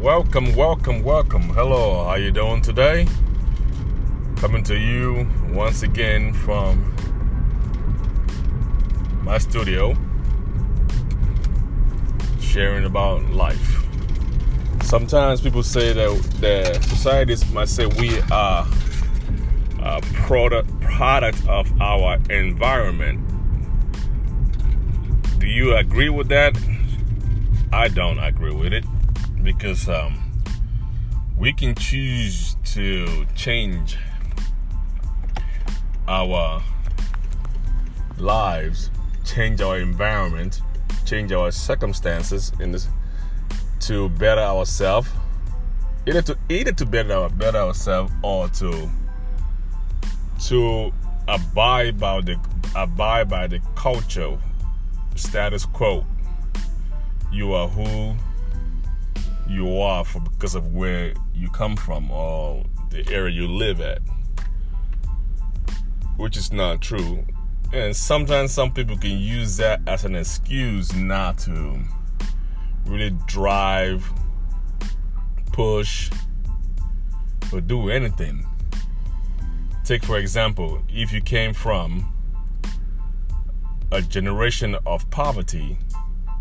Welcome, welcome, welcome. Hello, how you doing today? Coming to you once again from my studio, sharing about life. Sometimes people say that the societies might say we are a product product of our environment. Do you agree with that? I don't agree with it because um, we can choose to change our lives, change our environment, change our circumstances in this to better ourselves, either to either to better better ourselves or to to abide by the abide by the culture status quo. You are who you are for because of where you come from or the area you live at which is not true. And sometimes some people can use that as an excuse not to really drive push or do anything. Take for example if you came from a generation of poverty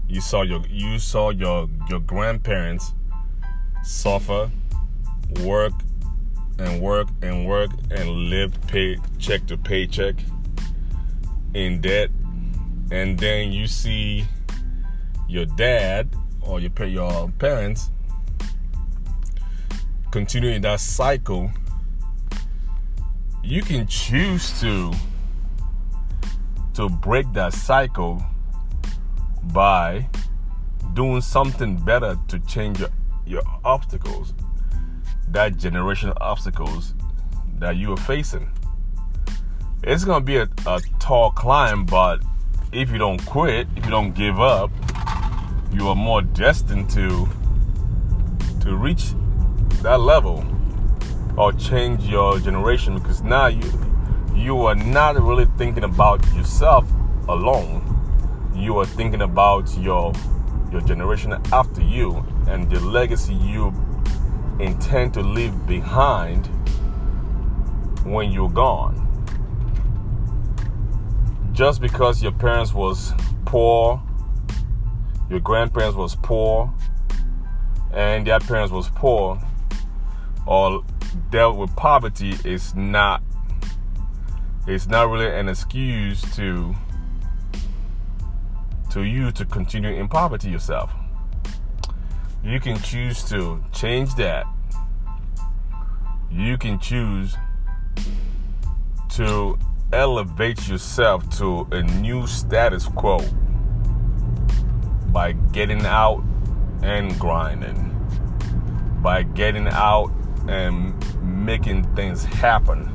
you saw your you saw your your grandparents suffer, work and work and work and live paycheck to paycheck in debt, and then you see your dad or your your parents continuing that cycle. You can choose to to break that cycle by doing something better to change your, your obstacles, that generational obstacles that you are facing. It's gonna be a, a tall climb, but if you don't quit, if you don't give up, you are more destined to to reach that level or change your generation because now you you are not really thinking about yourself alone you are thinking about your your generation after you and the legacy you intend to leave behind when you're gone just because your parents was poor your grandparents was poor and their parents was poor or dealt with poverty is not it's not really an excuse to to you to continue in poverty yourself. You can choose to change that. You can choose to elevate yourself to a new status quo by getting out and grinding, by getting out and making things happen.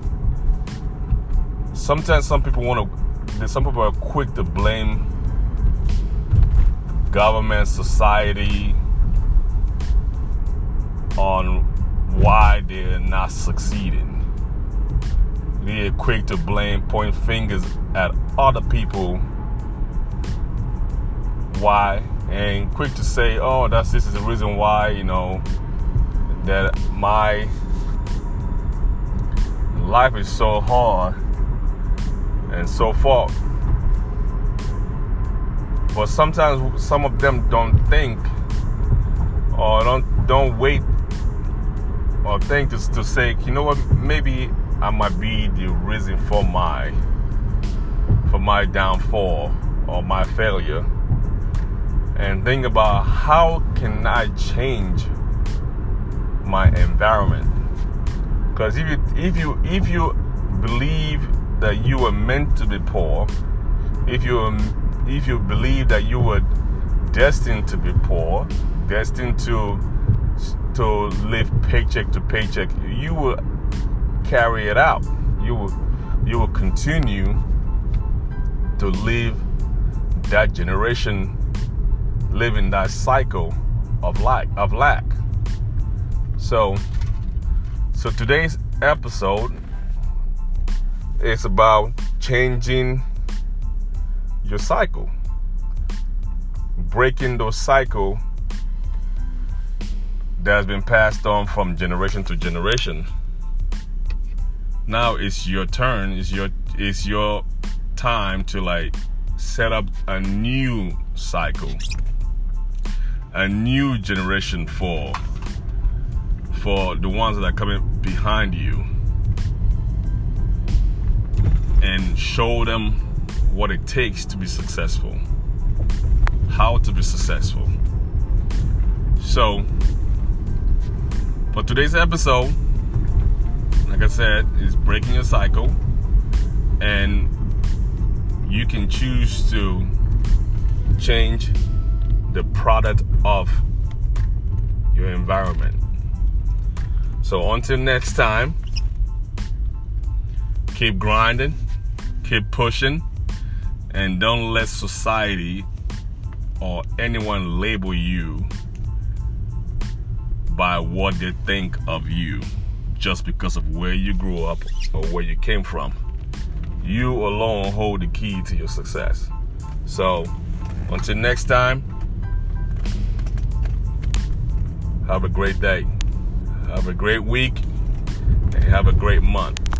Sometimes some people want to, some people are quick to blame government, society on why they're not succeeding. They're quick to blame, point fingers at other people. Why? And quick to say, oh, that's this is the reason why, you know, that my life is so hard and so forth. But sometimes some of them don't think or don't don't wait or think to, to say, you know what, maybe I might be the reason for my for my downfall or my failure. And think about how can I change my environment? Because if you if you if you believe that you were meant to be poor, if you if you believe that you were destined to be poor, destined to to live paycheck to paycheck, you will carry it out. You will you will continue to live that generation living that cycle of lack of lack. So so today's episode is about changing your cycle. Breaking those cycle that has been passed on from generation to generation. Now it's your turn. It's your it's your time to like set up a new cycle, a new generation for for the ones that are coming behind you, and show them what it takes to be successful, how to be successful. So, for today's episode, like I said, is breaking a cycle, and you can choose to change the product of your environment. So, until next time, keep grinding, keep pushing, and don't let society or anyone label you by what they think of you just because of where you grew up or where you came from. You alone hold the key to your success. So, until next time, have a great day, have a great week, and have a great month.